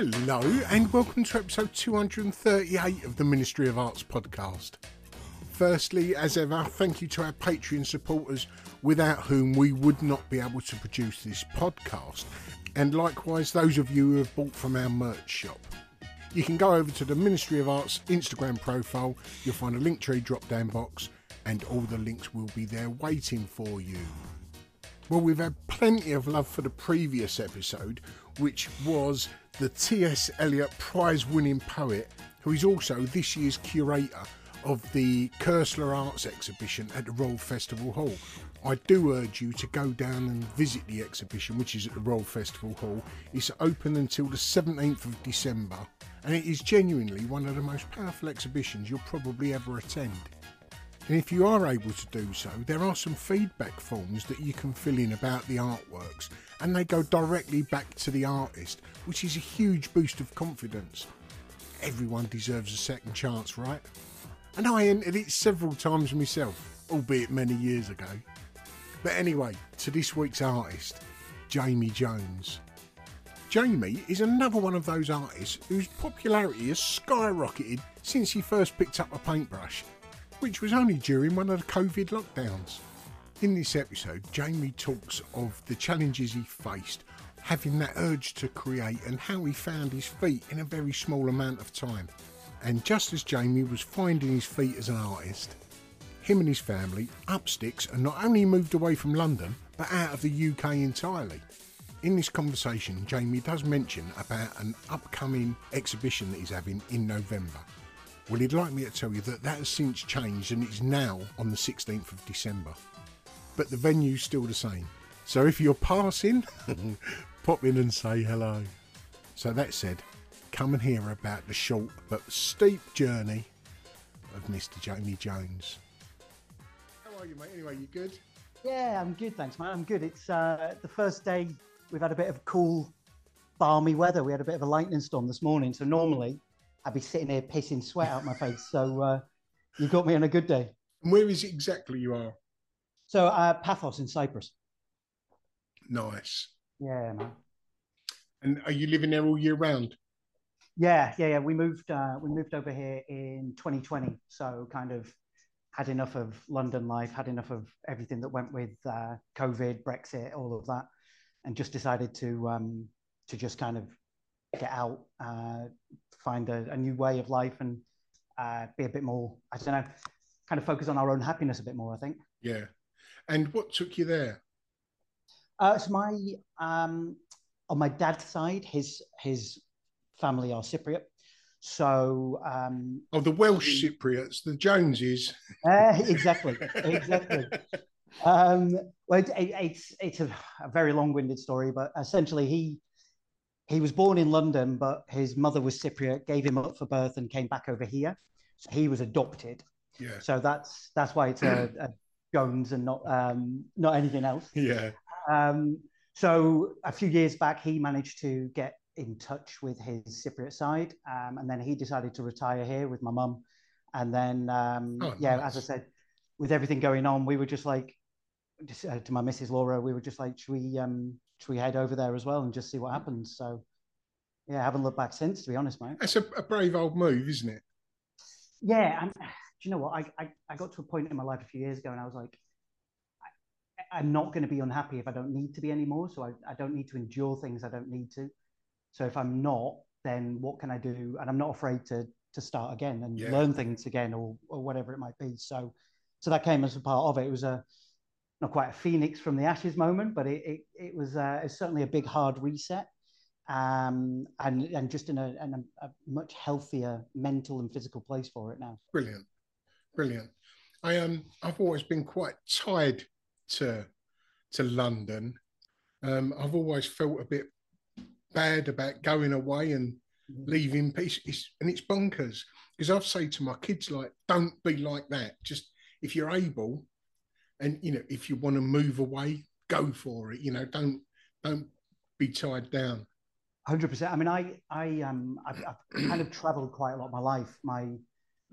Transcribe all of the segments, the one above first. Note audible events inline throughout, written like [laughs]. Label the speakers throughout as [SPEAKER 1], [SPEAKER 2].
[SPEAKER 1] Hello, and welcome to episode 238 of the Ministry of Arts podcast. Firstly, as ever, thank you to our Patreon supporters, without whom we would not be able to produce this podcast, and likewise those of you who have bought from our merch shop. You can go over to the Ministry of Arts Instagram profile, you'll find a link tree drop down box, and all the links will be there waiting for you. Well, we've had plenty of love for the previous episode, which was the T.S. Eliot Prize winning poet, who is also this year's curator of the Koestler Arts exhibition at the Royal Festival Hall. I do urge you to go down and visit the exhibition, which is at the Royal Festival Hall. It's open until the 17th of December, and it is genuinely one of the most powerful exhibitions you'll probably ever attend. And if you are able to do so, there are some feedback forms that you can fill in about the artworks, and they go directly back to the artist, which is a huge boost of confidence. Everyone deserves a second chance, right? And I entered it several times myself, albeit many years ago. But anyway, to this week's artist, Jamie Jones. Jamie is another one of those artists whose popularity has skyrocketed since he first picked up a paintbrush which was only during one of the COVID lockdowns. In this episode, Jamie talks of the challenges he faced, having that urge to create, and how he found his feet in a very small amount of time. And just as Jamie was finding his feet as an artist, him and his family, up sticks, and not only moved away from London, but out of the UK entirely. In this conversation, Jamie does mention about an upcoming exhibition that he's having in November. Well, he'd like me to tell you that that has since changed and it's now on the 16th of December. But the venue's still the same. So if you're passing, [laughs] pop in and say hello. So that said, come and hear about the short but steep journey of Mr. Jamie Jones. How are you, mate? Anyway, you good?
[SPEAKER 2] Yeah, I'm good, thanks, man. I'm good. It's uh, the first day we've had a bit of cool, balmy weather. We had a bit of a lightning storm this morning. So normally I'd be sitting here pissing sweat out my face. So uh, you got me on a good day.
[SPEAKER 1] And where is it exactly you are?
[SPEAKER 2] So uh, Paphos in Cyprus.
[SPEAKER 1] Nice.
[SPEAKER 2] Yeah, man.
[SPEAKER 1] And are you living there all year round?
[SPEAKER 2] Yeah, yeah, yeah. We moved. Uh, we moved over here in 2020. So kind of had enough of London life, had enough of everything that went with uh, COVID, Brexit, all of that, and just decided to um, to just kind of get out, uh, find a, a, new way of life, and uh, be a bit more. I don't know, kind of focus on our own happiness a bit more. I think.
[SPEAKER 1] Yeah. And what took you there?
[SPEAKER 2] Uh, so my um, on my dad's side, his his family are Cypriot. So um,
[SPEAKER 1] oh, the Welsh Cypriots, the Joneses. [laughs]
[SPEAKER 2] Uh, exactly, exactly. [laughs] um, well, it, it, it's it's a, a very long-winded story, but essentially he he was born in London, but his mother was Cypriot, gave him up for birth, and came back over here. So he was adopted.
[SPEAKER 1] Yeah.
[SPEAKER 2] So that's that's why it's a, a Jones and not um, not anything else.
[SPEAKER 1] Yeah.
[SPEAKER 2] Um, so a few years back, he managed to get in touch with his Cypriot side, um, and then he decided to retire here with my mum. And then, um,
[SPEAKER 1] Oh,
[SPEAKER 2] yeah,
[SPEAKER 1] nice.
[SPEAKER 2] as I said, with everything going on, we were just like, just uh, to my Mrs. Laura, we were just like, should we, um, should we head over there as well and just see what happens? So, yeah, I haven't looked back since, to be honest, mate.
[SPEAKER 1] That's a, a brave old move, isn't it?
[SPEAKER 2] Yeah, and do you know what? I, I, I got to a point in my life a few years ago, and I was like, I, I'm not going to be unhappy if I don't need to be anymore. So I, I don't need to endure things I don't need to. So if I'm not, then what can I do? And I'm not afraid to to start again and
[SPEAKER 1] Yeah.
[SPEAKER 2] learn things again, or or whatever it might be. So so that came as a part of it. It was a not quite a phoenix from the ashes moment, but it it, it was uh, it's certainly a big hard reset. Um, and and just in a, in a, a much healthier mental and physical place for it now.
[SPEAKER 1] Brilliant, brilliant. I um, I've always been quite tied to to London. Um, I've always felt a bit bad about going away and leaving peace. It's, and it's bonkers because I've said to my kids like, don't be like that. Just if you're able, and you know, if you want to move away, go for it. You know, don't don't be tied down.
[SPEAKER 2] Hundred percent. I mean, I I um I've, I've kind of travelled quite a lot my life. My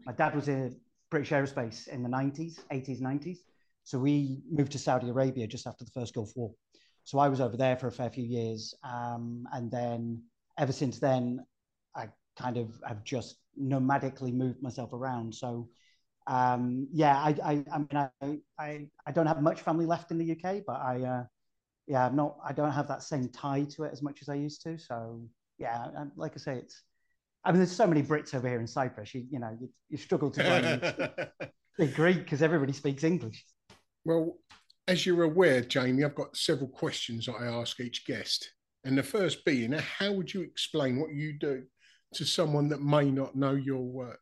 [SPEAKER 2] my dad was in British Aerospace in the nineties, eighties, nineties. So we moved to Saudi Arabia just after the first Gulf War. So I was over there for a fair few years, um, and then ever since then, I kind of have just nomadically moved myself around. So um, yeah, I I I mean I, I I don't have much family left in the UK, but I. Uh, yeah, I'm not. I don't have that same tie to it as much as I used to. So yeah, and like I say, it's. I mean, there's so many Brits over here in Cyprus. You you know, you, you struggle to find [laughs] speak Greek because everybody speaks English.
[SPEAKER 1] Well, as you're aware, Jamie, I've got several questions that I ask each guest. And the first being, how would you explain what you do to someone that may not know your work?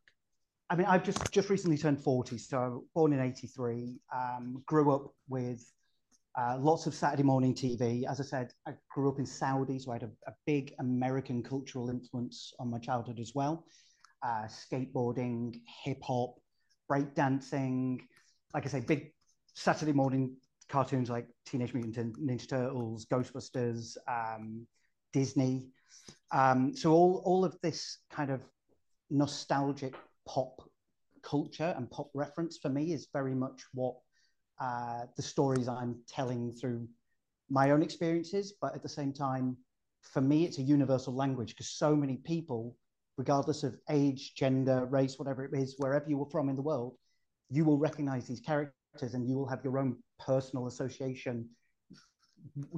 [SPEAKER 2] I mean, I've just just recently turned 40, so born in '83. Um, grew up with uh, lots of Saturday morning TV. As I said, I grew up in Saudi, so I had a, a big American cultural influence on my childhood as well. Uh, skateboarding, hip hop, breakdancing. Like I say, big Saturday morning cartoons like Teenage Mutant Ninja Turtles, Ghostbusters, um, Disney. Um, so all all of this kind of nostalgic pop culture and pop reference for me is very much what uh, the stories I'm telling through my own experiences. But at the same time, for me, it's a universal language because so many people, regardless of age, gender, race, whatever it is, wherever you were from in the world, you will recognize these characters and you will have your own personal association,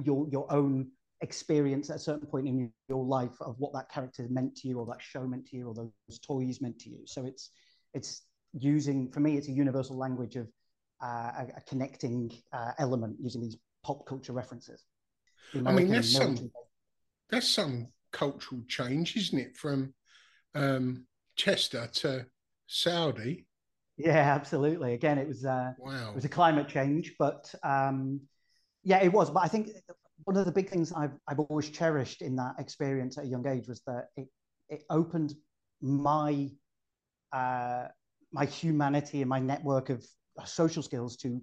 [SPEAKER 2] your your own experience at a certain point in your life of what that character meant to you or that show meant to you or those toys meant to you. So it's it's using for me it's a universal language of uh, a, a connecting uh, element using these pop culture references.
[SPEAKER 1] I mean, that's some that's some cultural change, isn't it? From um, Chester to Saudi.
[SPEAKER 2] Yeah, absolutely. Again, it was uh,
[SPEAKER 1] Wow.
[SPEAKER 2] it was a climate change, but um, yeah, it was. But I think one of the big things I've I've always cherished in that experience at a young age was that it it opened my uh, my humanity and my network of social skills to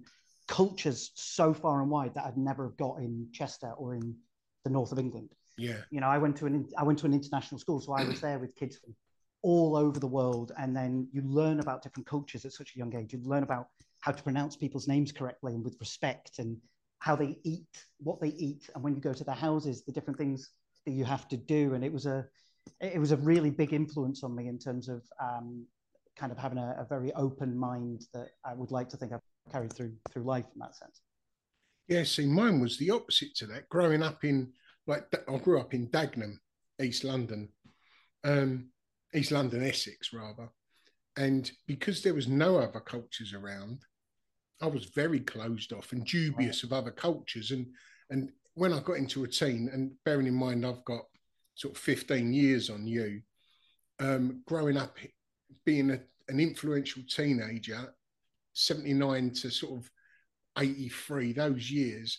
[SPEAKER 2] cultures so far and wide that I'd never have got in Chester or in the north of England.
[SPEAKER 1] Yeah.
[SPEAKER 2] You know, I went to an I went to an international school, so I was there with kids from all over the world, and then you learn about different cultures at such a young age. You learn about how to pronounce people's names correctly and with respect, and how they eat, what they eat, and when you go to their houses, the different things that you have to do. And it was a it was a really big influence on me in terms of um, kind of having a, a very open mind that I would like to think I've carried through through life in that sense.
[SPEAKER 1] Yeah, see, mine was the opposite to that. Growing up in, like, I grew up in Dagenham, East London, um, East London, Essex, rather. And because there was no other cultures around, I was very closed off and dubious of other cultures. And and when I got into a team, and bearing in mind I've got sort of 15 years on you, um, growing up, being a, an influential teenager, 79 to sort of 83, those years,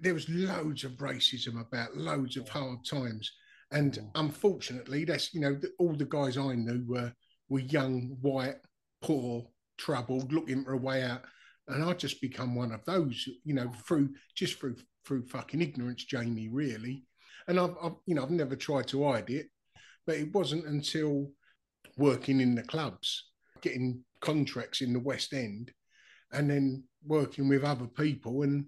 [SPEAKER 1] there was loads of racism about, loads of hard times. And unfortunately, that's, you know, all the guys I knew were, were young, white, poor, troubled, looking for a way out. And I just become one of those, you know, through just through through fucking ignorance, Jamie, really. And I've, I've, you know, I've never tried to hide it, but it wasn't until working in the clubs, getting contracts in the West End, and then working with other people, and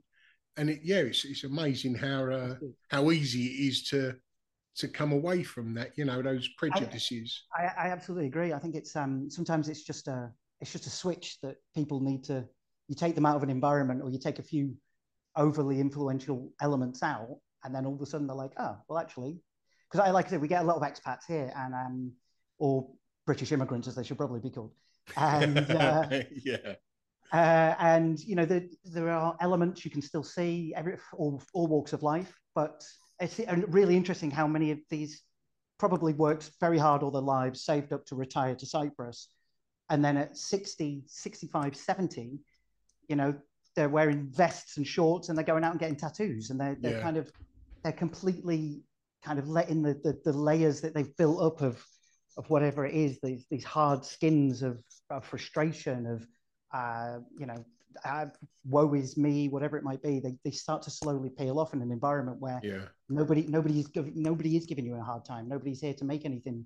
[SPEAKER 1] and it, yeah, it's, it's amazing how uh, how easy it is to to come away from that, you know, those prejudices.
[SPEAKER 2] I, I, I absolutely agree. I think it's um sometimes it's just a it's just a switch that people need to you take them out of an environment or you take a few overly influential elements out, and then all of a sudden they're like, oh, well, actually, because I like I said, we get a lot of expats here, and um, or British immigrants as they should probably be called, and [laughs] uh,
[SPEAKER 1] yeah.
[SPEAKER 2] Uh, and you know the, there are elements you can still see every all, all walks of life but it's really interesting how many of these probably worked very hard all their lives saved up to retire to cyprus and then at 60 65 70 you know they're wearing vests and shorts and they're going out and getting tattoos and they're, they're
[SPEAKER 1] Yeah.
[SPEAKER 2] kind of they're completely kind of letting the, the, the layers that they've built up of of whatever it is these these hard skins of, of frustration of uh, you know uh, woe is me whatever it might be they, they start to slowly peel off in an environment where
[SPEAKER 1] Yeah.
[SPEAKER 2] nobody nobody is nobody is giving you a hard time nobody's here to make anything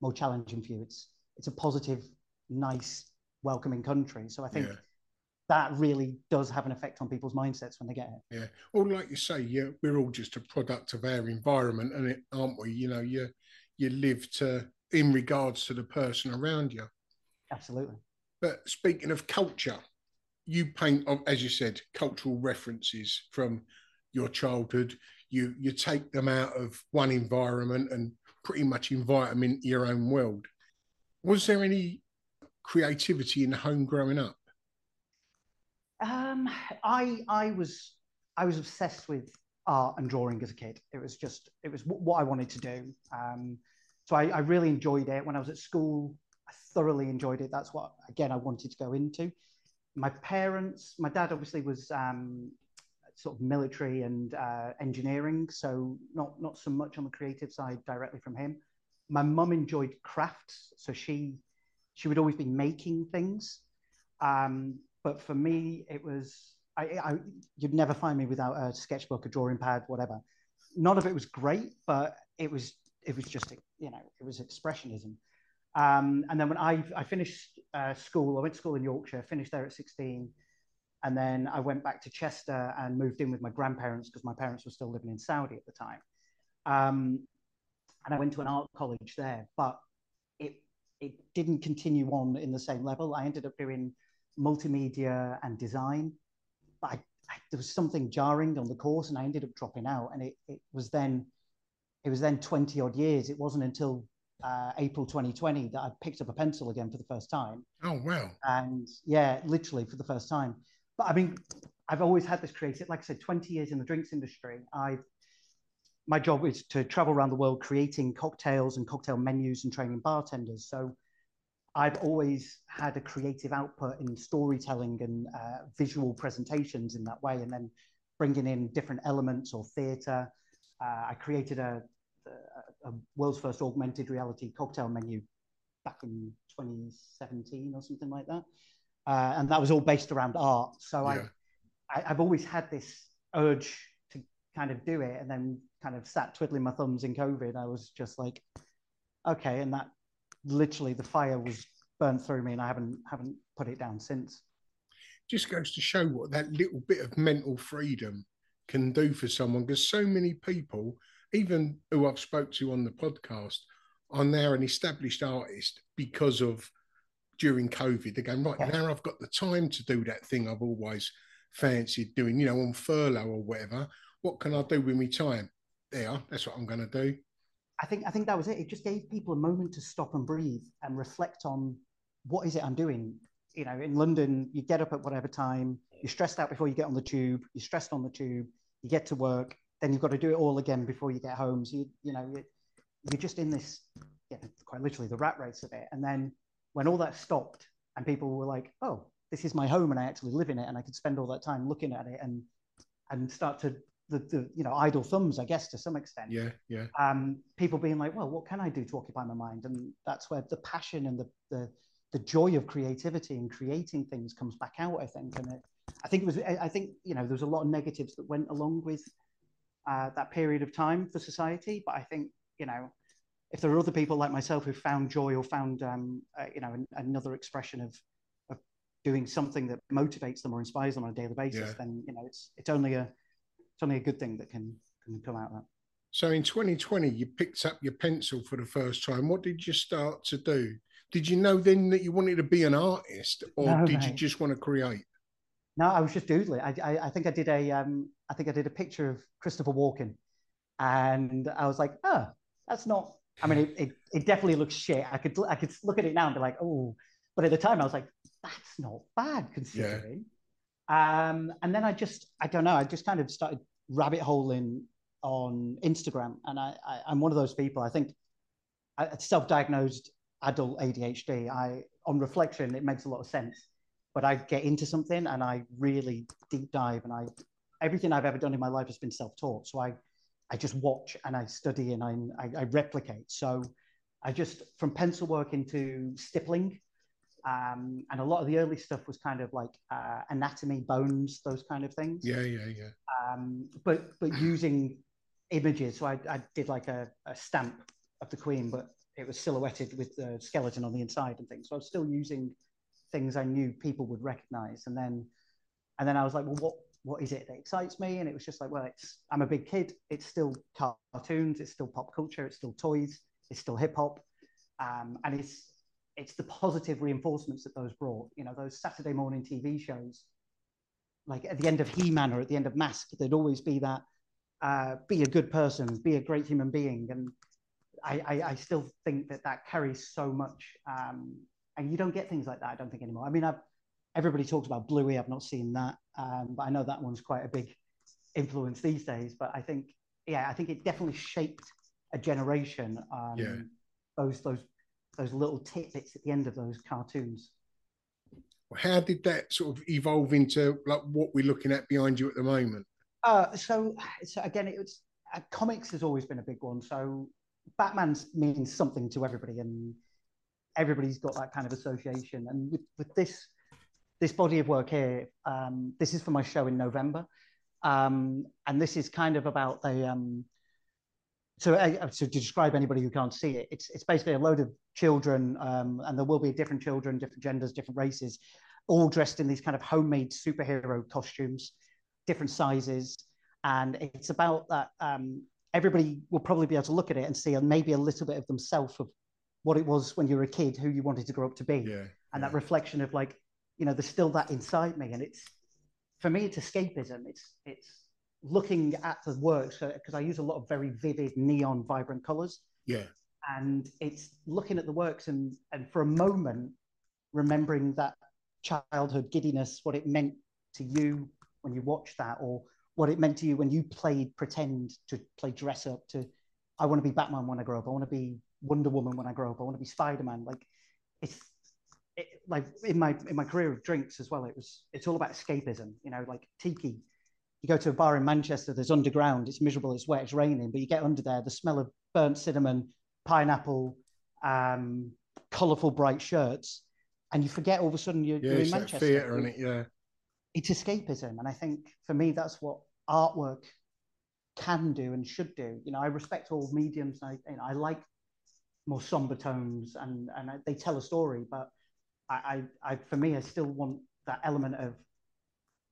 [SPEAKER 2] more challenging for you it's it's a positive nice welcoming country so i think
[SPEAKER 1] Yeah.
[SPEAKER 2] That really does have an effect on people's mindsets when they get here
[SPEAKER 1] Yeah. Well, like you say, yeah, we're all just a product of our environment, and it aren't we? You know, you you live to in regards to the person around you.
[SPEAKER 2] absolutely
[SPEAKER 1] But speaking of culture, you paint, of- as you said, cultural references from your childhood. You you take them out of one environment and pretty much invite them into your own world. Was there any creativity in the home growing up?
[SPEAKER 2] Um, I I was I was obsessed with art and drawing as a kid. It was just it was what I wanted to do. Um, so I, I really enjoyed it when I was at school. I thoroughly enjoyed it. That's what again I wanted to go into. My parents, my dad obviously was um, sort of military and uh, engineering, so not not so much on the creative side directly from him. My mum enjoyed crafts, so she she would always be making things. Um, but for me, it was I, I you'd never find me without a sketchbook, a drawing pad, whatever. None of it was great, but it was it was just you know it was expressionism. Um, and then when I I finished uh, school, I went to school in Yorkshire, finished there at sixteen, and then I went back to Chester and moved in with my grandparents because my parents were still living in Saudi at the time. Um, and I went to an art college there, but it it didn't continue on in the same level. I ended up doing multimedia and design, but I, I, there was something jarring on the course, and I ended up dropping out. And it, it was then it was then twenty odd years. It wasn't until uh, April 2020 that I picked up a pencil again for the first time
[SPEAKER 1] Oh wow!
[SPEAKER 2] and yeah, literally for the first time. But I mean, I've always had this creative, like I said, 20 years in the drinks industry. I've my job is to travel around the world creating cocktails and cocktail menus and training bartenders. So I've always had a creative output in storytelling and uh, visual presentations in that way, and then bringing in different elements or theatre. Uh, I created a, a, a world's first augmented reality cocktail menu back in 2017 or something like that. Uh, and that was all based around art. So
[SPEAKER 1] Yeah.
[SPEAKER 2] I, I, I've always had this urge to kind of do it and then kind of sat twiddling my thumbs in COVID. I was just like, okay. And that literally the fire was burned through me and I haven't, haven't put it down since.
[SPEAKER 1] just goes to show what that little bit of mental freedom can do for someone because so many people even who i've spoke to on the podcast are now an established artist because of during covid they're going right
[SPEAKER 2] Yeah.
[SPEAKER 1] now i've got the time to do that thing i've always fancied doing you know on furlough or whatever what can i do with my time there that's what i'm going to do
[SPEAKER 2] I think I think that was it. It just gave people a moment to stop and breathe and reflect on what is it I'm doing. You know, in London, you get up at whatever time. You're stressed out before you get on the tube. You're stressed on the tube. you get to work, then you've got to do it all again before you get home. So you, you know, you, you're just in this, yeah, quite literally the rat race of it. And then when all that stopped and people were like, oh, this is my home and I actually live in it and I could spend all that time looking at it and and start to the, the you know idle thumbs, I guess, to some extent.
[SPEAKER 1] Yeah, yeah.
[SPEAKER 2] Um, people being like, well, what can I do to occupy my mind? And that's where the passion and the the the joy of creativity and creating things comes back out. I think, and it, I think it was. I think you know there was a lot of negatives that went along with uh, that period of time for society, but I think you know if there are other people like myself who found joy or found um, uh, you know an, another expression of of doing something that motivates them or inspires them on a daily basis, yeah. then you know it's it's only a it's only a good thing that can can come out of that.
[SPEAKER 1] So in 2020, you picked up your pencil for the first time. What did you start to do? Did you know then that you wanted to be an artist, or no, did mate. you just want to create?
[SPEAKER 2] No, I was just doodling. I, I, I, think I did a, um, I think I did a picture of Christopher Walken, and I was like, oh, that's not. I mean, it, it, it definitely looks shit. I could, I could look at it now and be like, oh, but at the time I was like, that's not bad considering. Yeah. Um, and then I just, I don't know, I just kind of started rabbit holing on Instagram, and I, I I'm one of those people. I think I self-diagnosed adult ADHD, I on reflection, it makes a lot of sense. But I get into something and I really deep dive, and I everything I've ever done in my life has been self-taught. So I I just watch and I study and I, I, I replicate. So I just from pencil work into stippling, um, and a lot of the early stuff was kind of like uh, anatomy, bones, those kind of things.
[SPEAKER 1] Yeah, yeah, yeah.
[SPEAKER 2] Um, but but using images. So I, I did like a, a stamp of the Queen, but it was silhouetted with the skeleton on the inside and things. So I was still using things I knew people would recognize. And then, and then I was like, well, what, what is it that excites me? And it was just like, well, it's, I'm a big kid. It's still cartoons. It's still pop culture. It's still toys. It's still hip hop. Um, and it's, it's the positive reinforcements that those brought, you know, those Saturday morning TV shows, like at the end of He-Man or at the end of Mask, there'd always be that, uh, be a good person, be a great human being. And I, I, I still think that that carries so much, um, and you don't get things like that. I don't think anymore. I mean, I've everybody talks about Bluey. I've not seen that, um, but I know that one's quite a big influence these days. But I think, yeah, I think it definitely shaped a generation. Um, yeah. Those those those little tidbits at the end of those cartoons.
[SPEAKER 1] How did that sort of evolve into like what we're looking at behind you at the moment?
[SPEAKER 2] Uh, so, so again, it was uh, comics has always been a big one. So Batman means something to everybody, and everybody's got that kind of association. And with, with this this body of work here, um, this is for my show in November, um, and this is kind of about the. Um, so, uh, to describe anybody who can't see it, it's it's basically a load of children, um, and there will be different children, different genders, different races, all dressed in these kind of homemade superhero costumes, different sizes, and it's about that um, everybody will probably be able to look at it and see maybe a little bit of themselves of what it was when you were a kid, who you wanted to grow up to be,
[SPEAKER 1] yeah,
[SPEAKER 2] and
[SPEAKER 1] yeah.
[SPEAKER 2] that reflection of like, you know, there's still that inside me, and it's for me, it's escapism. It's it's looking at the works because I use a lot of very vivid, neon, vibrant colors.
[SPEAKER 1] Yeah,
[SPEAKER 2] and it's looking at the works and and for a moment remembering that childhood giddiness, what it meant to you when you watched that, or what it meant to you when you played pretend to play dress up to I want to be Batman when I grow up. I want to be Wonder Woman when I grow up. I want to be Spider Man. Like it's it, like in my in my career of drinks as well. It was it's all about escapism. You know, like tiki. You go to a bar in Manchester. There's underground. It's miserable. It's wet. It's raining. But you get under there. The smell of burnt cinnamon, pineapple, um, colourful bright shirts, and you forget all of a sudden you're,
[SPEAKER 1] yeah,
[SPEAKER 2] you're in Manchester.
[SPEAKER 1] Theatre, it? Yeah
[SPEAKER 2] it's escapism. And I think for me, that's what artwork can do and should do. You know, I respect all mediums. I, you know, I like more somber tones and, and they tell a story, but I, I, I, for me, I still want that element of,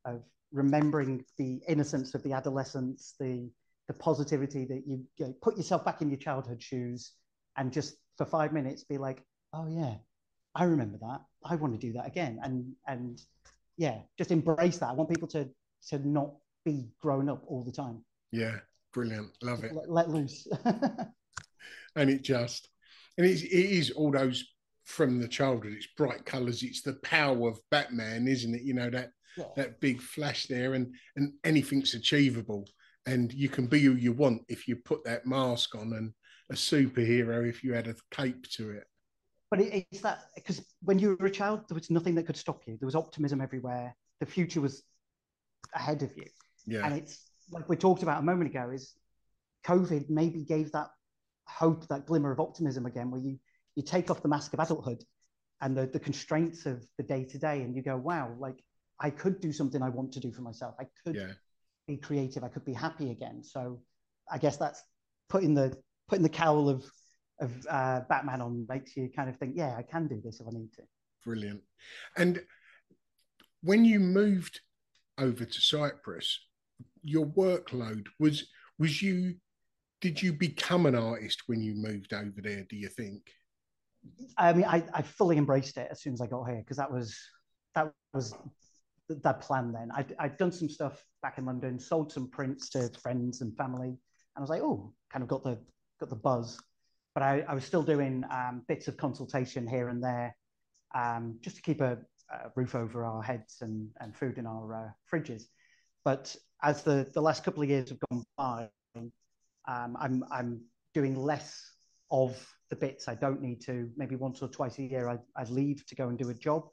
[SPEAKER 2] of remembering the innocence of the adolescence, the, the positivity that you, you know, put yourself back in your childhood shoes and just for five minutes be like, oh yeah, I remember that. I want to do that again. And, and yeah, just embrace that. I want people to to not be grown up all the time.
[SPEAKER 1] Yeah, brilliant. Love it.
[SPEAKER 2] Let, let loose. [laughs]
[SPEAKER 1] and it just and it's, it is all those from the childhood. It's bright colours. It's the power of Batman, isn't it? You know that yeah. that big flash there, and and anything's achievable. and you can be who you want if you put that mask on, and a superhero if you had a cape to it.
[SPEAKER 2] But it, it's that because when you were a child, there was nothing that could stop you. There was optimism everywhere. The future was ahead of you.
[SPEAKER 1] Yeah.
[SPEAKER 2] And it's like we talked about a moment ago is COVID maybe gave that hope, that glimmer of optimism again, where you you take off the mask of adulthood and the, the constraints of the day to day and you go, wow, like I could do something I want to do for myself. I could
[SPEAKER 1] Yeah.
[SPEAKER 2] be creative. I could be happy again. So I guess that's putting the putting the cowl of of uh, Batman on makes you kind of think, yeah, I can do this if I need to.
[SPEAKER 1] Brilliant. And when you moved over to Cyprus, your workload was was you did you become an artist when you moved over there, do you think?
[SPEAKER 2] I mean, I, I fully embraced it as soon as I got here because that was that was that plan. Then I'd, I'd done some stuff back in London, sold some prints to friends and family, and I was like, oh, kind of got the got the buzz. But I, I was still doing um, bits of consultation here and there, um, just to keep a, a roof over our heads and, and food in our uh, fridges. But as the, the last couple of years have gone by, um, I'm I'm doing less of the bits I don't need to. Maybe once or twice a year, I, I leave to go and do a job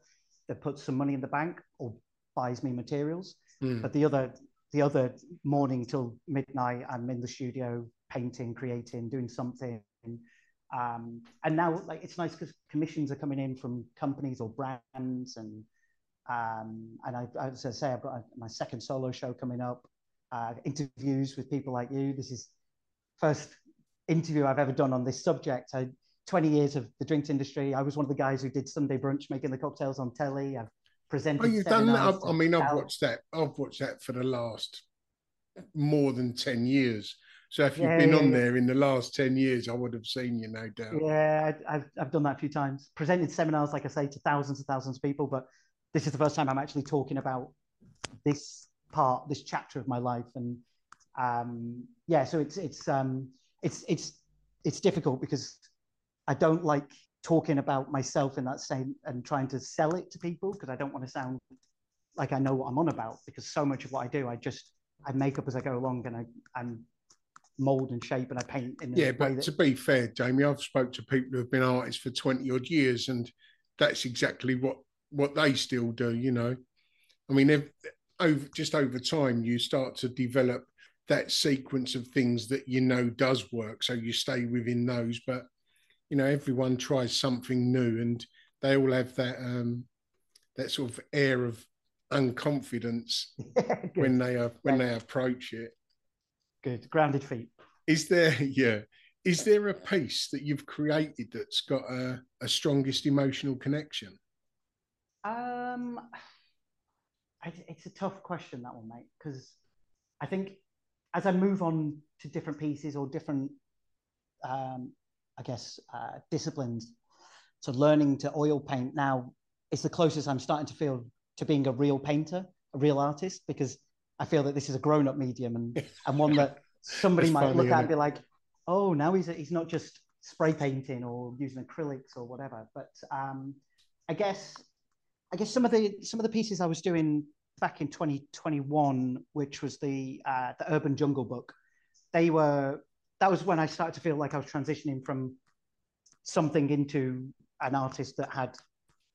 [SPEAKER 2] that puts some money in the bank or buys me materials.
[SPEAKER 1] Mm.
[SPEAKER 2] But the other the other morning till midnight, I'm in the studio painting, creating, doing something. Um, and now, like, it's nice because commissions are coming in from companies or brands, and um, and I, as I say, I've got my second solo show coming up. Uh, interviews with people like you. This is first interview I've ever done on this subject. I 20 years of the drinks industry. I was one of the guys who did Sunday brunch, making the cocktails on telly. I've presented.
[SPEAKER 1] Oh, you've done that. I, I mean, I've watched that. I've watched that for the last more than ten years. So if you've
[SPEAKER 2] Yeah,
[SPEAKER 1] been
[SPEAKER 2] yeah,
[SPEAKER 1] on
[SPEAKER 2] yeah.
[SPEAKER 1] there in the last ten years, I would have seen you, no doubt.
[SPEAKER 2] Yeah, I, I've I've done that a few times. Presented seminars, like I say, to thousands and thousands of people. But this is the first time I'm actually talking about this part, this chapter of my life, and um, yeah, so it's it's um, it's it's it's difficult because I don't like talking about myself in that same and trying to sell it to people because I don't want to sound like I know what I'm on about because so much of what I do, I just I make up as I go along and I I'm mold and shape and I paint in
[SPEAKER 1] Yeah, but
[SPEAKER 2] that
[SPEAKER 1] to be fair, Jamie, I've spoke to people who have been artists for twenty odd years, and that's exactly what what they still do. You know, I mean, ev- over just over time, you start to develop that sequence of things that you know does work, so you stay within those. But you know, everyone tries something new, and they all have that um, that sort of air of unconfidence [laughs] when they are when they approach it.
[SPEAKER 2] Good. Grounded feet.
[SPEAKER 1] Is there, [laughs] yeah, is there a piece that you've created that's got a, a strongest emotional connection?
[SPEAKER 2] Um, I, it's a tough question that one, mate, because I think as I move on to different pieces or different, um, I guess, uh, disciplines, so learning to oil paint now is the closest I'm starting to feel to being a real painter, a real artist, because I feel that this is a grown-up medium and [laughs] and one that somebody
[SPEAKER 1] It's
[SPEAKER 2] might
[SPEAKER 1] funny,
[SPEAKER 2] look at and be like, oh, now he's he's not just spray painting or using acrylics or whatever. But um, I guess I guess some of the some of the pieces I was doing back in 2021, which was the uh, the Urban Jungle book, they were that was when I started to feel like I was transitioning from something into an artist that had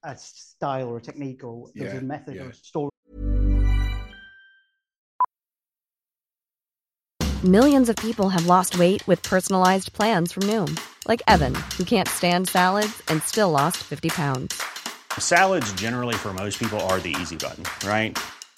[SPEAKER 2] a style or a technique or there was
[SPEAKER 1] Yeah,
[SPEAKER 2] a method or a story.
[SPEAKER 3] Millions of people have lost weight with personalized plans from Noom, like Evan, who can't stand salads and still lost 50 pounds.
[SPEAKER 4] Salads, generally, for most people, are the easy button, right?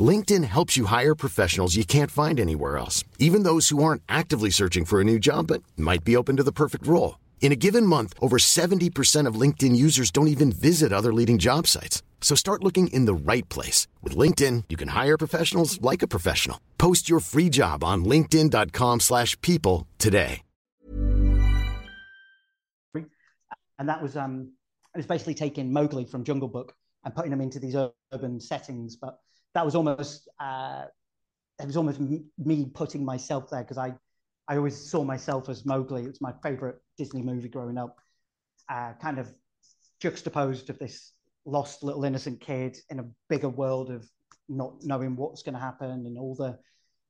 [SPEAKER 5] LinkedIn helps you hire professionals you can't find anywhere else, even those who aren't actively searching for a new job but might be open to the perfect role. In a given month, over 70% of LinkedIn users don't even visit other leading job sites. So start looking in the right place. With LinkedIn, you can hire professionals like a professional. Post your free job on linkedin.com/people slash people today.
[SPEAKER 2] and that was um it was basically taking Mowgli from Jungle Book and putting him into these urban settings. But that was almost uh, it was almost me putting myself there because I I always saw myself as Mowgli. It was my favorite Disney movie growing up. Uh, kind of juxtaposed of this lost little innocent kid in a bigger world of not knowing what's going to happen and all the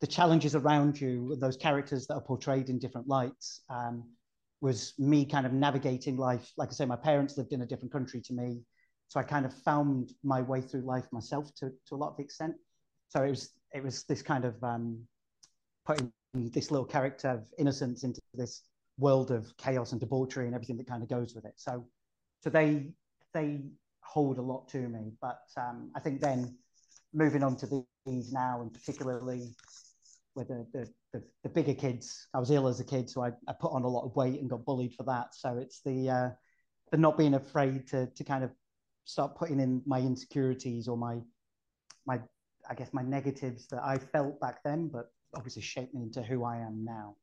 [SPEAKER 2] the challenges around you and those characters that are portrayed in different lights. Um, was me kind of navigating life. Like I say, my parents lived in a different country to me. So I kind of found my way through life myself to, to a lot of extent. So it was it was this kind of um, putting this little character of innocence into this world of chaos and debauchery and everything that kind of goes with it. So so they they hold a lot to me. But um, I think then moving on to these now and particularly with the, the, the, the, bigger kids. I was ill as a kid, so I, I put on a lot of weight and got bullied for that. So it's the uh, the not being afraid to to kind of start putting in my insecurities or my my I guess my negatives that I felt back then, but obviously shaped me into who I am now.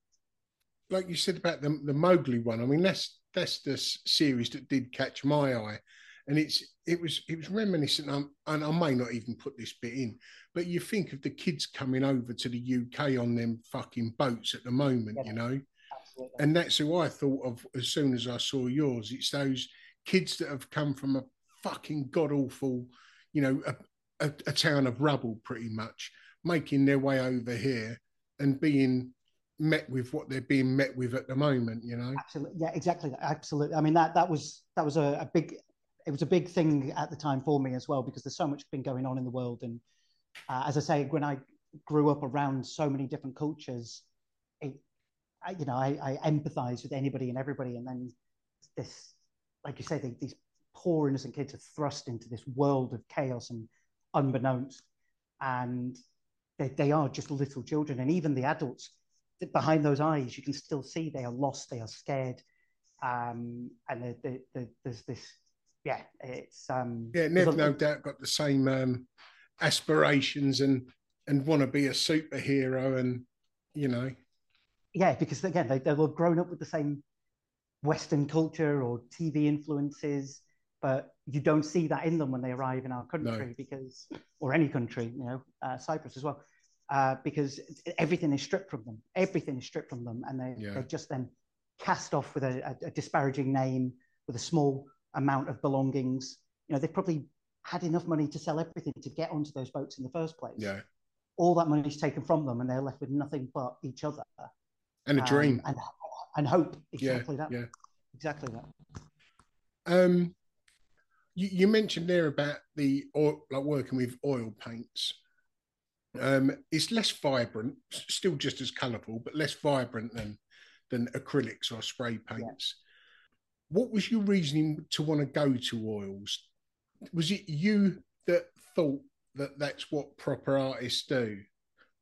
[SPEAKER 1] Like you said about the the Mowgli one, I mean that's that's the series that did catch my eye and it's it was it was reminiscent um, and I may not even put this bit in but you think of the kids coming over to the uk on them fucking boats at the moment yeah, you know absolutely. and that's who i thought of as soon as i saw yours it's those kids that have come from a fucking god awful you know a, a, a town of rubble pretty much making their way over here and being met with what they're being met with at the moment you know
[SPEAKER 2] absolutely yeah exactly absolutely i mean that that was that was a, a big it was a big thing at the time for me as well because there's so much been going on in the world. And uh, as I say, when I grew up around so many different cultures, it, I, you know, I, I empathize with anybody and everybody. And then this, like you say, they, these poor innocent kids are thrust into this world of chaos and unbeknownst. And they, they are just little children. And even the adults, behind those eyes, you can still see they are lost, they are scared. Um, and there's this yeah, it's um
[SPEAKER 1] yeah, Nev no doubt got the same um aspirations and and want to be a superhero and you know
[SPEAKER 2] yeah because again they, they were grown up with the same western culture or tv influences but you don't see that in them when they arrive in our country no. because or any country you know uh, cyprus as well uh, because everything is stripped from them everything is stripped from them and they, yeah. they're just then cast off with a, a, a disparaging name with a small amount of belongings. You know, they've probably had enough money to sell everything to get onto those boats in the first place.
[SPEAKER 1] Yeah.
[SPEAKER 2] All that money is taken from them and they're left with nothing but each other.
[SPEAKER 1] And a dream.
[SPEAKER 2] Um, and, and hope. Exactly yeah, that. Yeah. Exactly that.
[SPEAKER 1] Um, you, you mentioned there about the oil, like working with oil paints. Um, it's less vibrant, still just as colourful, but less vibrant than than acrylics or spray paints what was your reasoning to want to go to oils? Was it you that thought that that's what proper artists do,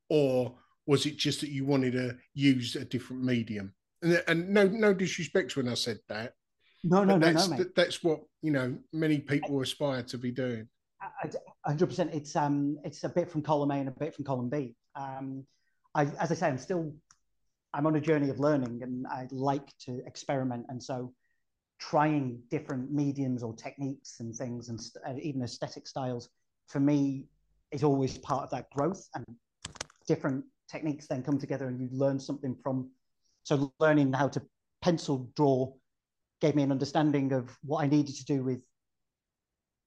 [SPEAKER 1] or was it just that you wanted to use a different medium? And, and no, no disrespect when I said that.
[SPEAKER 2] No, no, no,
[SPEAKER 1] that's,
[SPEAKER 2] no, mate.
[SPEAKER 1] That's what you know. Many people aspire to be doing.
[SPEAKER 2] Hundred percent. It's um, it's a bit from column A and a bit from column B. Um, I, as I say, I'm still, I'm on a journey of learning, and I like to experiment, and so trying different mediums or techniques and things and uh, even aesthetic styles for me is always part of that growth and different techniques then come together and you learn something from so learning how to pencil draw gave me an understanding of what i needed to do with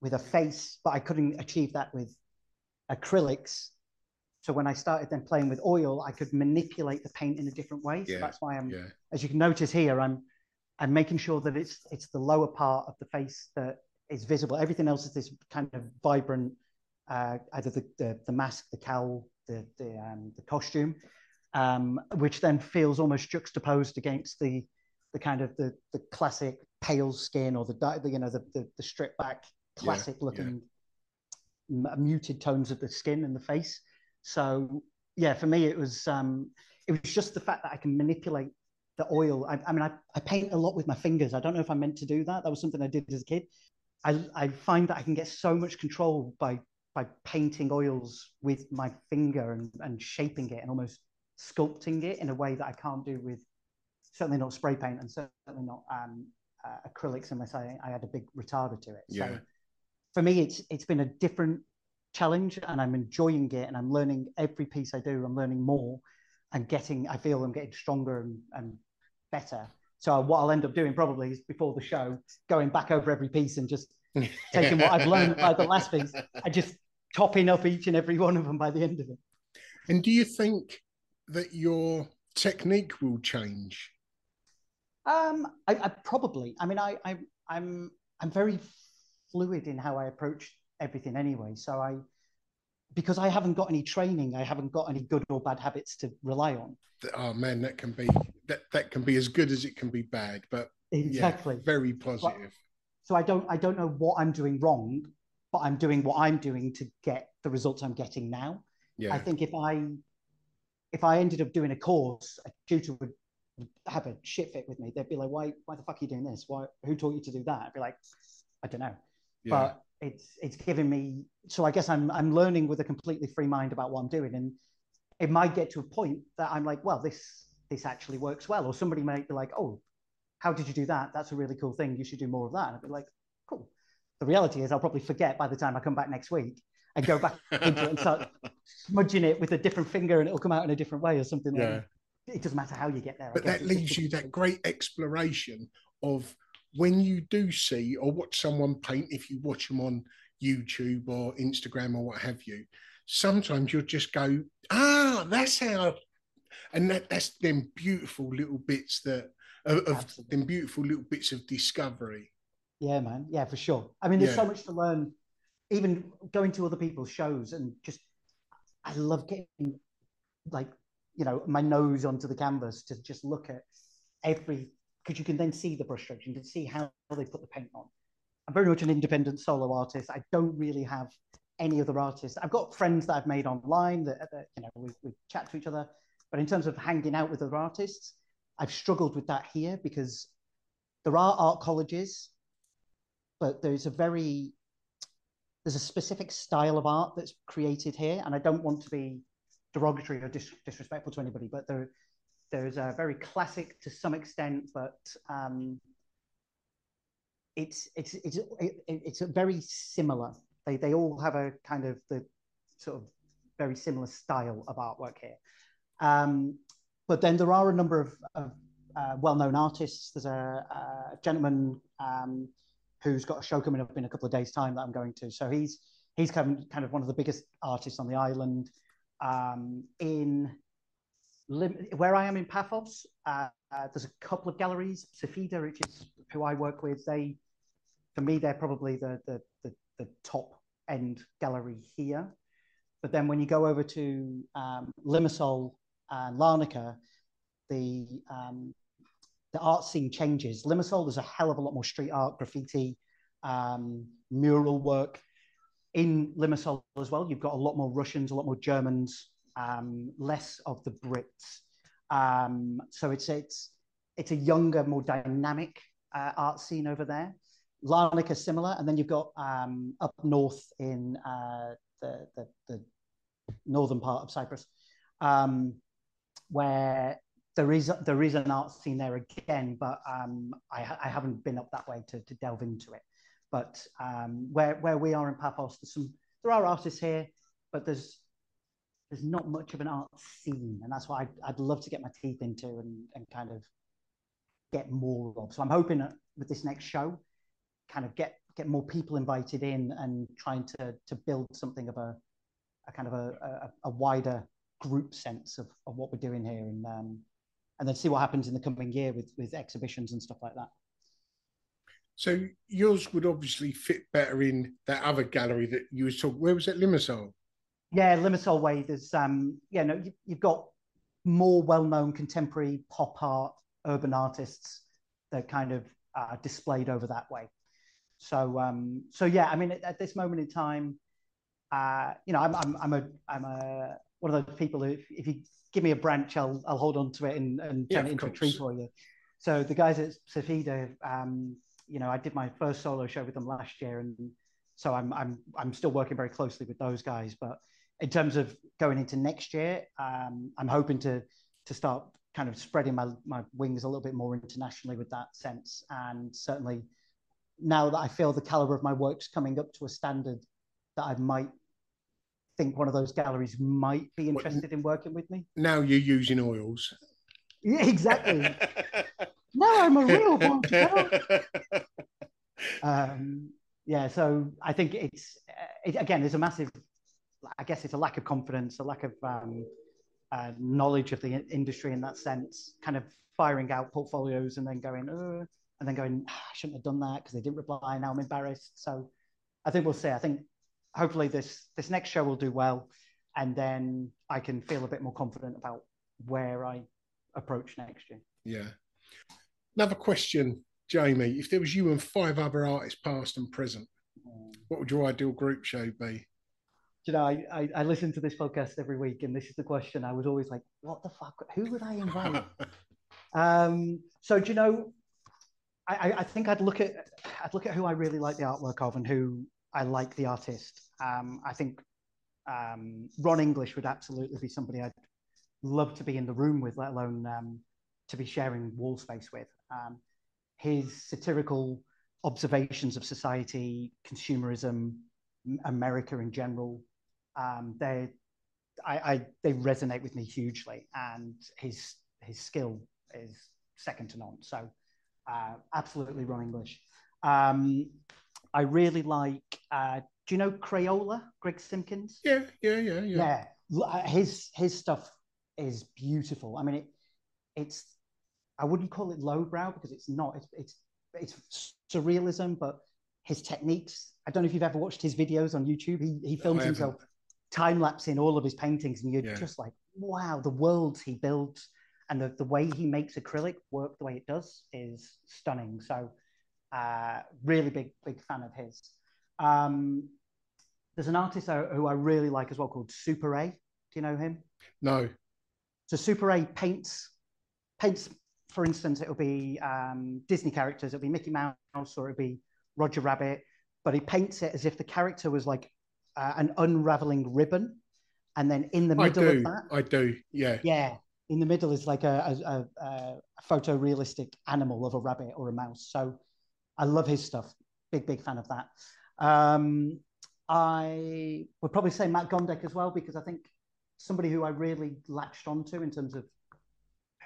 [SPEAKER 2] with a face but i couldn't achieve that with acrylics so when i started then playing with oil i could manipulate the paint in a different way so yeah, that's why i'm yeah. as you can notice here i'm I'm making sure that it's it's the lower part of the face that is visible. Everything else is this kind of vibrant, uh, either the, the, the mask, the cowl, the the, um, the costume, um, which then feels almost juxtaposed against the the kind of the the classic pale skin or the, you know the, the, the stripped back classic yeah, looking yeah. muted tones of the skin and the face. So yeah, for me it was um, it was just the fact that I can manipulate the oil. I, I mean, I, I paint a lot with my fingers. I don't know if I'm meant to do that. That was something I did as a kid. I, I find that I can get so much control by by painting oils with my finger and, and shaping it and almost sculpting it in a way that I can't do with certainly not spray paint and certainly not um, uh, acrylics unless I, I had a big retarder to it.
[SPEAKER 1] Yeah.
[SPEAKER 2] So for me, it's it's been a different challenge, and I'm enjoying it, and I'm learning every piece I do. I'm learning more, and getting. I feel I'm getting stronger and, and better. So what I'll end up doing probably is before the show, going back over every piece and just taking what I've learned by the last piece, and just topping up each and every one of them by the end of it.
[SPEAKER 1] And do you think that your technique will change?
[SPEAKER 2] Um, I, I probably. I mean, I, I, I'm, I'm very fluid in how I approach everything anyway. So I, because I haven't got any training, I haven't got any good or bad habits to rely on.
[SPEAKER 1] Oh man, that can be that that can be as good as it can be bad, but
[SPEAKER 2] Exactly.
[SPEAKER 1] yeah, very positive.
[SPEAKER 2] So I don't, I don't know what I'm doing wrong, but I'm doing what I'm doing to get the results I'm getting now.
[SPEAKER 1] yeah,
[SPEAKER 2] I think if I, if I ended up doing a course, a tutor would have a shit fit with me. They'd be like, "Why, why the fuck are you doing this? Why, who taught you to do that?" I'd be like, "I don't know."
[SPEAKER 1] yeah,
[SPEAKER 2] but it's it's giving me so i guess i'm i'm learning with a completely free mind about what i'm doing and it might get to a point that i'm like well this this actually works well or somebody might be like oh how did you do that that's a really cool thing you should do more of that and i'd be like cool the reality is i'll probably forget by the time i come back next week and go back into it and start [laughs] smudging it with a different finger and it'll come out in a different way or something like
[SPEAKER 1] yeah.
[SPEAKER 2] that it doesn't matter how you get there
[SPEAKER 1] But that leaves you that great exploration of when you do see or watch someone paint, if you watch them on YouTube or Instagram or what have you, sometimes you'll just go, ah, that's how, and that that's them beautiful little bits that of, of them beautiful little bits of discovery.
[SPEAKER 2] Yeah, man. Yeah, for sure. I mean, there's
[SPEAKER 1] Yeah.
[SPEAKER 2] so much to learn, even going to other people's shows and just, I love getting like, you know, my nose onto the canvas to just look at every, because you can then see the brushstrokes, you can see how they put the paint on. I'm very much an independent solo artist. I don't really have any other artists. I've got friends that I've made online that, that you know, we, we chat to each other. But in terms of hanging out with other artists, I've struggled with that here because there are art colleges but there's a very there's a specific style of art that's created here and i don't want to be derogatory or dis- disrespectful to anybody but there there's a very classic to some extent but um it's it's it's it, it's a very similar they they all have a kind of the sort of very similar style of artwork here um but then there are a number of, of uh, well-known artists there's a, a gentleman um who's got a show coming up in a couple of days' time that I'm going to. So he's he's kind of, kind of one of the biggest artists on the island. Um, in where I am in Paphos, uh, uh, there's a couple of galleries. Safida, which is who I work with, they for me they're probably the the the, the top end gallery here. But then when you go over to um, Limassol and Larnaca, the um, the art scene changes. Limassol, there's a hell of a lot more street art, graffiti, um, mural work. In Limassol as well, you've got a lot more Russians, a lot more Germans, um, less of the Brits. Um, so it's it's it's a younger, more dynamic uh, art scene over there. Larnaca is similar, and then you've got um, up north in uh, the, the the northern part of Cyprus, um, where there is there is an art scene there again, but um, I, I haven't been up that way to, to delve into it. But um, where where we are in Paphos, there's some there are artists here, but there's there's not much of an art scene, and that's what I'd, I'd love to get my teeth into and, and kind of get more of. So I'm hoping that with this next show, kind of get get more people invited in and trying to to build something of a, a kind of a, a, a wider group sense of, of what we're doing here and um, and then see what happens in the coming year with with exhibitions and stuff like that.
[SPEAKER 1] So yours would obviously fit better in that other gallery that you was talking. Where was that, Limassol?
[SPEAKER 2] Yeah, Limassol Way. There's um, yeah, no, you, you've got more well-known contemporary pop art, urban artists that kind of uh, displayed over that way. So um, so yeah, I mean, at, at this moment in time, uh, you know, I'm I'm I'm a I'm a one of those people who, if, if you give me a branch, I'll I'll hold on to it and, and turn
[SPEAKER 1] of
[SPEAKER 2] it into a tree for you. So the guys at Safida, um, you know, I did my first solo show with them last year, and so I'm I'm I'm still working very closely with those guys. But in terms of going into next year, um, I'm hoping to to start kind of spreading my my wings a little bit more internationally with that sense, and certainly now that I feel the caliber of my work's coming up to a standard that I might think one of those galleries might be interested in working with me.
[SPEAKER 1] Now you're using oils.
[SPEAKER 2] Yeah, exactly. [laughs] I'm a real one. [laughs] um, yeah, so I think it's it, again, there's a massive, I guess it's a lack of confidence, a lack of um, uh, knowledge of the industry in that sense, kind of firing out portfolios and then going, uh, and then going, ah, I shouldn't have done that because they didn't reply. Now I'm embarrassed. So I think we'll see. I think hopefully this this next show will do well, and then I can feel a bit more confident about where I approach next year.
[SPEAKER 1] Yeah. Another question, Jamie. If there was you and five other artists, past and present, what would your ideal group show be?
[SPEAKER 2] you know, I, I, I listen to this podcast every week, and this is the question. I was always like, "What the fuck? Who would I invite?" [laughs] um, so, do you know, I, I think I'd look at I'd look at who I really like the artwork of and who I like the artist. Um, I think um, Ron English would absolutely be somebody I'd love to be in the room with, let alone um, to be sharing wall space with. Um, his satirical observations of society, consumerism, America in general, um, they, I, I, they resonate with me hugely, and his his skill is second to none. So, uh, absolutely Ron English. Um, I really like. Uh, do you know Craola, Greg Simkins?
[SPEAKER 1] Yeah, yeah, yeah,
[SPEAKER 2] yeah. Yeah, uh, his his stuff is beautiful. I mean, it it's I wouldn't call it lowbrow because it's not. It's it's it's surrealism, but his techniques. I don't know if you've ever watched his videos on YouTube. He he films himself time lapsing all of his paintings, and you're yeah. just like, wow, the worlds he builds and the, the way he makes acrylic work the way it does is stunning. So uh, really big, big fan of his. Um, there's an artist who I really like as well called Super A. Do you know him?
[SPEAKER 1] No.
[SPEAKER 2] So Super A paints paints, for instance, it'll be um, Disney characters. It'll be Mickey Mouse or it'll be Roger Rabbit, but he paints it as if the character was like uh, an unraveling ribbon, and then in the middle
[SPEAKER 1] of
[SPEAKER 2] that,
[SPEAKER 1] I do, yeah,
[SPEAKER 2] yeah, in the middle is like a, a, a, a photorealistic animal of a rabbit or a mouse. So I love his stuff. Big, big fan of that. Um, I would probably say Matt Gondek as well, because I think somebody who I really latched onto in terms of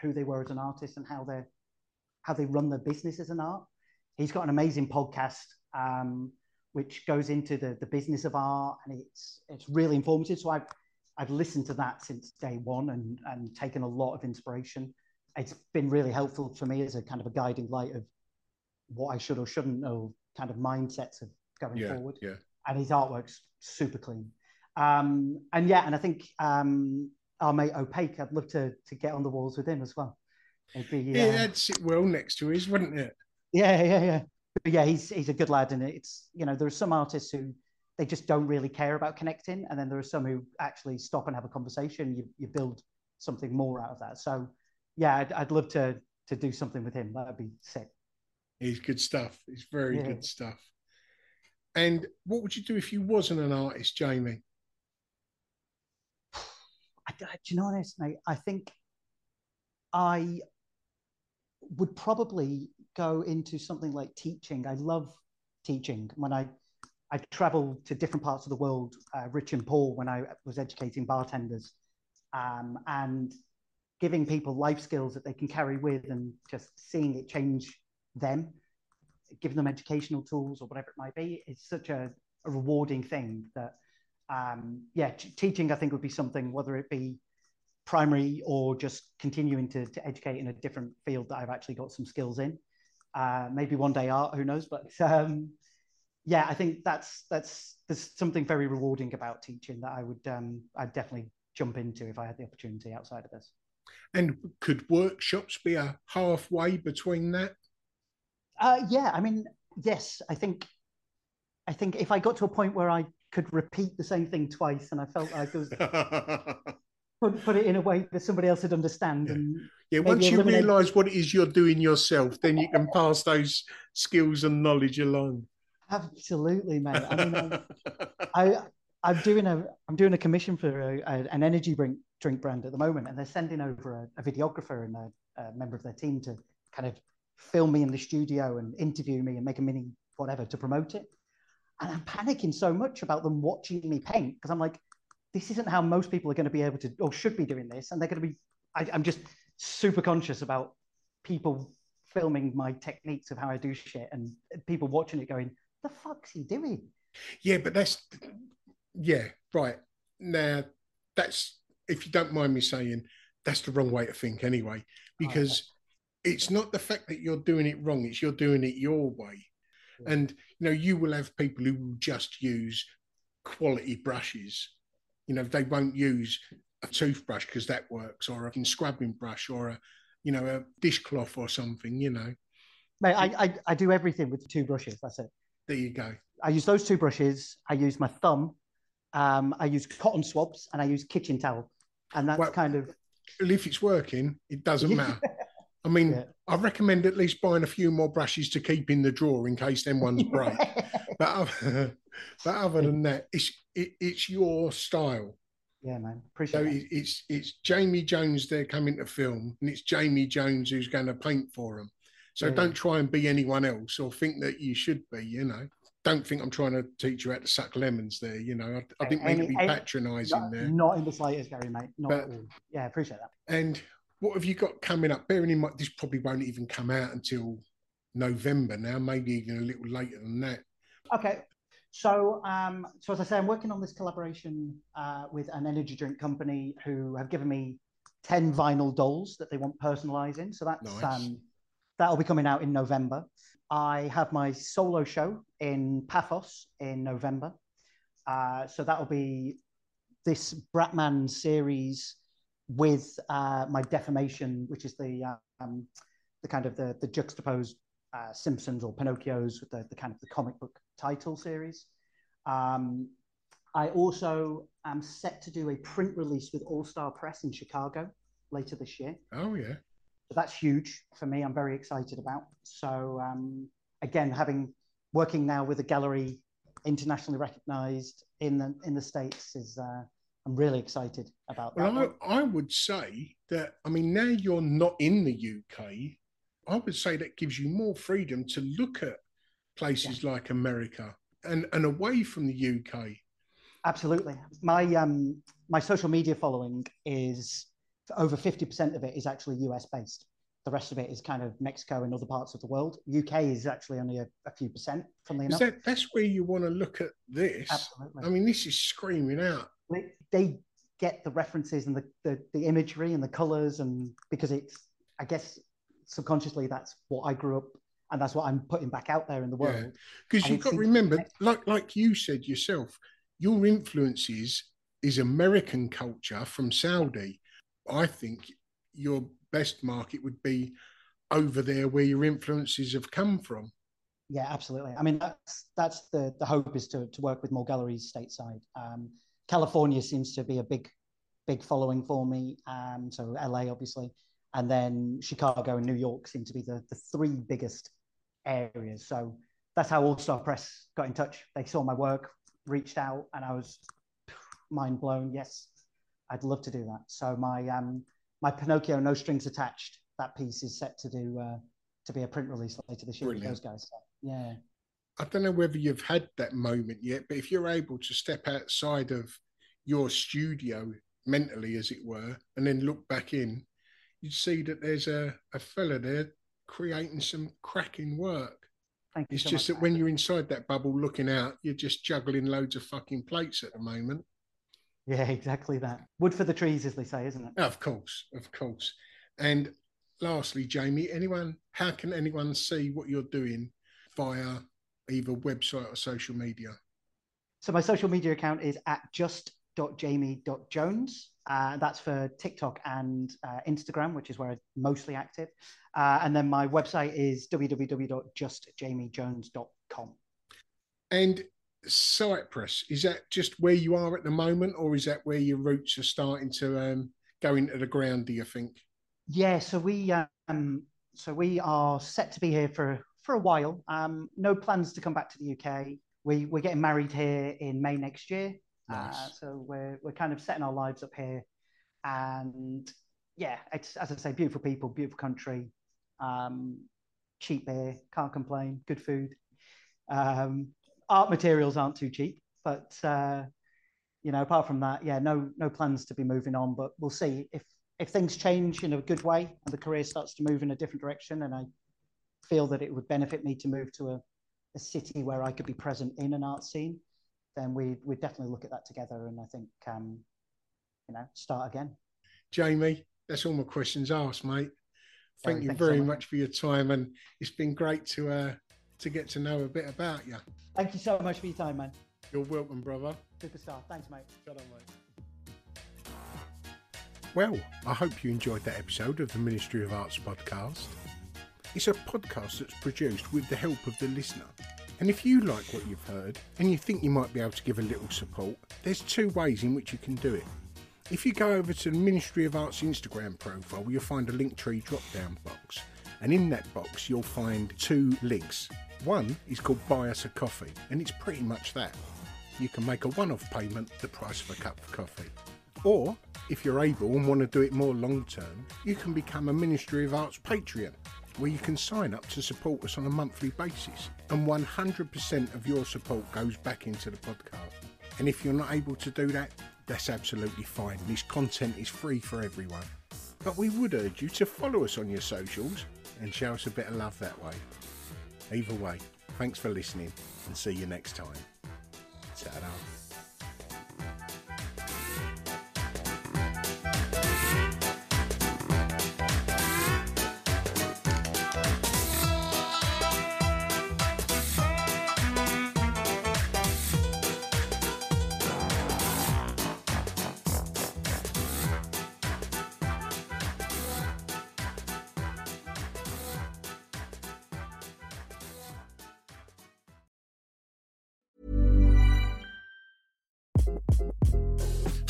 [SPEAKER 2] who they were as an artist and how they how they run their business as an art. He's got an amazing podcast um, which goes into the, the business of art, and it's it's really informative. So I've I've listened to that since day one and and taken a lot of inspiration. It's been really helpful for me as a kind of a guiding light of what I should or shouldn't know, kind of mindsets of going
[SPEAKER 1] yeah,
[SPEAKER 2] forward.
[SPEAKER 1] Yeah.
[SPEAKER 2] And his artwork's super clean. Um, and yeah, and I think um, our mate Opaque, I'd love to to get on the walls with him as well.
[SPEAKER 1] Be, yeah, uh, that'd sit well next to his, wouldn't it?
[SPEAKER 2] Yeah, yeah, yeah. But yeah, he's he's a good lad, and it's you know there are some artists who they just don't really care about connecting, and then there are some who actually stop and have a conversation. You you build something more out of that. So yeah, I'd, I'd love to to do something with him. That'd be sick.
[SPEAKER 1] He's good stuff. He's very yeah. good stuff. And what would you do if you wasn't an artist, Jamie?
[SPEAKER 2] Do you know honest, mate? I think I would probably go into something like teaching. I love teaching. When I I traveled to different parts of the world, uh, rich and poor, when I was educating bartenders, um, and giving people life skills that they can carry with, and just seeing it change them, giving them educational tools or whatever it might be, is such a, a rewarding thing that, um, yeah, teaching I think would be something, whether it be primary or just continuing to, to educate in a different field that I've actually got some skills in. Uh, maybe one day art, who knows? But um, yeah, I think that's that's there's something very rewarding about teaching that I would um, I'd definitely jump into if I had the opportunity outside of this.
[SPEAKER 1] And could workshops be a halfway between that?
[SPEAKER 2] Uh, yeah, I mean, yes, I think, I think if I got to a point where I could repeat the same thing twice, and I felt like it was [laughs] put, put it in a way that somebody else would understand,
[SPEAKER 1] yeah.
[SPEAKER 2] and
[SPEAKER 1] yeah, once you eliminate... realise what it is you're doing yourself, then you can pass those skills and knowledge along.
[SPEAKER 2] Absolutely, mate. I mean, I'm, [laughs] I I'm doing a I'm doing a commission for a, a, an energy drink drink brand at the moment, and they're sending over a, a videographer and a, a, member of their team to kind of film me in the studio and interview me and make a mini whatever to promote it. And I'm panicking so much about them watching me paint because I'm like, this isn't how most people are going to be able to or should be doing this, and they're going to be. I, I'm just super conscious about people filming my techniques of how I do shit and people watching it going, the fuck's he doing?
[SPEAKER 1] Yeah, but that's yeah, right. Now that's if you don't mind me saying, that's the wrong way to think anyway. Oh, because oh, it's not the fact that you're doing it wrong, it's you're doing it your way. Yeah. And you know, you will have people who will just use quality brushes. You know, they won't use a toothbrush because that works, or a scrubbing brush, or a you know a dishcloth or something. You know,
[SPEAKER 2] Mate, I, I I do everything with two brushes. That's it.
[SPEAKER 1] There you go.
[SPEAKER 2] I use those two brushes. I use my thumb. Um, I use cotton swabs and I use kitchen towel, and that's well, kind of.
[SPEAKER 1] Well, if it's working, it doesn't [laughs] matter. I mean, yeah. I recommend at least buying a few more brushes to keep in the drawer in case them ones [laughs] break. but, other, [laughs] but other than that, it's it, it's your style.
[SPEAKER 2] Yeah, man. Appreciate so
[SPEAKER 1] it. It's it's Jamie Jones they're coming to film, and it's Jamie Jones who's going to paint for them. So yeah. don't try and be anyone else or think that you should be. You know, don't think I'm trying to teach you how to suck lemons. There, you know, I, I didn't mean to be patronising there.
[SPEAKER 2] Not in the slightest, Gary, mate. Not but, at all. Yeah, appreciate that.
[SPEAKER 1] And what have you got coming up? Bearing in mind, this probably won't even come out until November now, maybe even a little later than that.
[SPEAKER 2] Okay. So, um, so as I say, I'm working on this collaboration uh, with an energy drink company who have given me ten vinyl dolls that they want personalising. So that's nice. um, that'll be coming out in November. I have my solo show in Paphos in November. Uh, so that'll be this Bratman series with uh, my defamation, which is the um, the kind of the the juxtaposed uh, Simpsons or Pinocchio's with the, the kind of the comic book title series. Um, I also am set to do a print release with All Star Press in Chicago later this year.
[SPEAKER 1] Oh yeah.
[SPEAKER 2] So that's huge for me. I'm very excited about. So um, again, having working now with a gallery internationally recognized in the in the states is uh, I'm really excited about
[SPEAKER 1] that. Well, I, I, would say that I mean now you're not in the UK. I would say that gives you more freedom to look at places yeah. like America and and away from the UK.
[SPEAKER 2] Absolutely, my um my social media following is over 50% of it is actually US based. The rest of it is kind of Mexico and other parts of the world. UK is actually only a, a few percent, funnily enough.
[SPEAKER 1] That, that's where you want to look at this.
[SPEAKER 2] Absolutely.
[SPEAKER 1] I mean, this is screaming out.
[SPEAKER 2] They, they get the references and the, the, the imagery and the colors, and because it's, I guess, subconsciously, that's what I grew up and that's what I'm putting back out there in the world.
[SPEAKER 1] Because
[SPEAKER 2] yeah.
[SPEAKER 1] you've got to remember, like like you said yourself, your influences is American culture from Saudi. I think your best market would be over there where your influences have come from.
[SPEAKER 2] Yeah, absolutely. I mean, that's that's the the hope is to to work with more galleries stateside. Um, California seems to be a big big following for me. Um, so LA, obviously, and then Chicago and New York seem to be the the three biggest areas. So that's how All Star Press got in touch. They saw my work, reached out, and I was mind blown. Yes, I'd love to do that. So my um my Pinocchio No Strings Attached that piece is set to do uh, to be a print release later this year Brilliant. with those guys. So, yeah.
[SPEAKER 1] I don't know whether you've had that moment yet, but if you're able to step outside of your studio mentally, as it were, and then look back in, you'd see that there's a, a fella there creating some cracking work.
[SPEAKER 2] Thank
[SPEAKER 1] it's
[SPEAKER 2] so
[SPEAKER 1] just that when you're inside that bubble looking out, you're just juggling loads of fucking plates at the moment.
[SPEAKER 2] Yeah, [laughs] exactly that. Wood for the trees, as they say, isn't it?
[SPEAKER 1] Of course, of course. And lastly, Jamie, anyone, how can anyone see what you're doing via either website or social media?
[SPEAKER 2] So my social media account is at just.jamie.jones. Uh, that's for TikTok and uh, Instagram, which is where I'm mostly active. Uh, and then my website is www.justjamiejones.com.
[SPEAKER 1] And Cyprus, is that just where you are at the moment, or is that where your roots are starting to um, go into the ground? Do you think?
[SPEAKER 2] Yeah, so we um, so we are set to be here for for a while. Um, no plans to come back to the UK. We we're getting married here in May next year.
[SPEAKER 1] Nice.
[SPEAKER 2] Uh, so we're we're kind of setting our lives up here, and yeah, it's as I say, beautiful people, beautiful country, um, cheap beer, can't complain, good food. Um, art materials aren't too cheap, but uh, you know, apart from that, yeah, no no plans to be moving on. But we'll see if if things change in a good way and the career starts to move in a different direction, and I feel that it would benefit me to move to a, a city where I could be present in an art scene, then we we definitely look at that together, and I think um, you know start again.
[SPEAKER 1] Jamie, that's all my questions asked, mate. Thank you
[SPEAKER 2] thanks so
[SPEAKER 1] very
[SPEAKER 2] much.
[SPEAKER 1] much for your time, and it's been great to uh, to get to know a bit about you.
[SPEAKER 2] Thank you so much for your time, man.
[SPEAKER 1] You're welcome, brother.
[SPEAKER 2] Superstar. Thanks, mate.
[SPEAKER 1] Shut up, mate. Well, I hope you enjoyed that episode of the Ministry of Arts podcast. It's a podcast that's produced with the help of the listener. And if you like what you've heard and you think you might be able to give a little support, there's two ways in which you can do it. If you go over to the Ministry of Arts Instagram profile, you'll find a Linktree drop down box. And in that box, you'll find two links. One is called Buy Us a Coffee, and it's pretty much that. You can make a one off payment, the price of a cup of coffee. Or, if you're able and want to do it more long term, you can become a Ministry of Arts Patreon, where you can sign up to support us on a monthly basis. And 100% of your support goes back into the podcast. And if you're not able to do that, that's absolutely fine. This content is free for everyone. But we would urge you to follow us on your socials and show us a bit of love that way. Either way, thanks for listening and see you next time. Ta-da.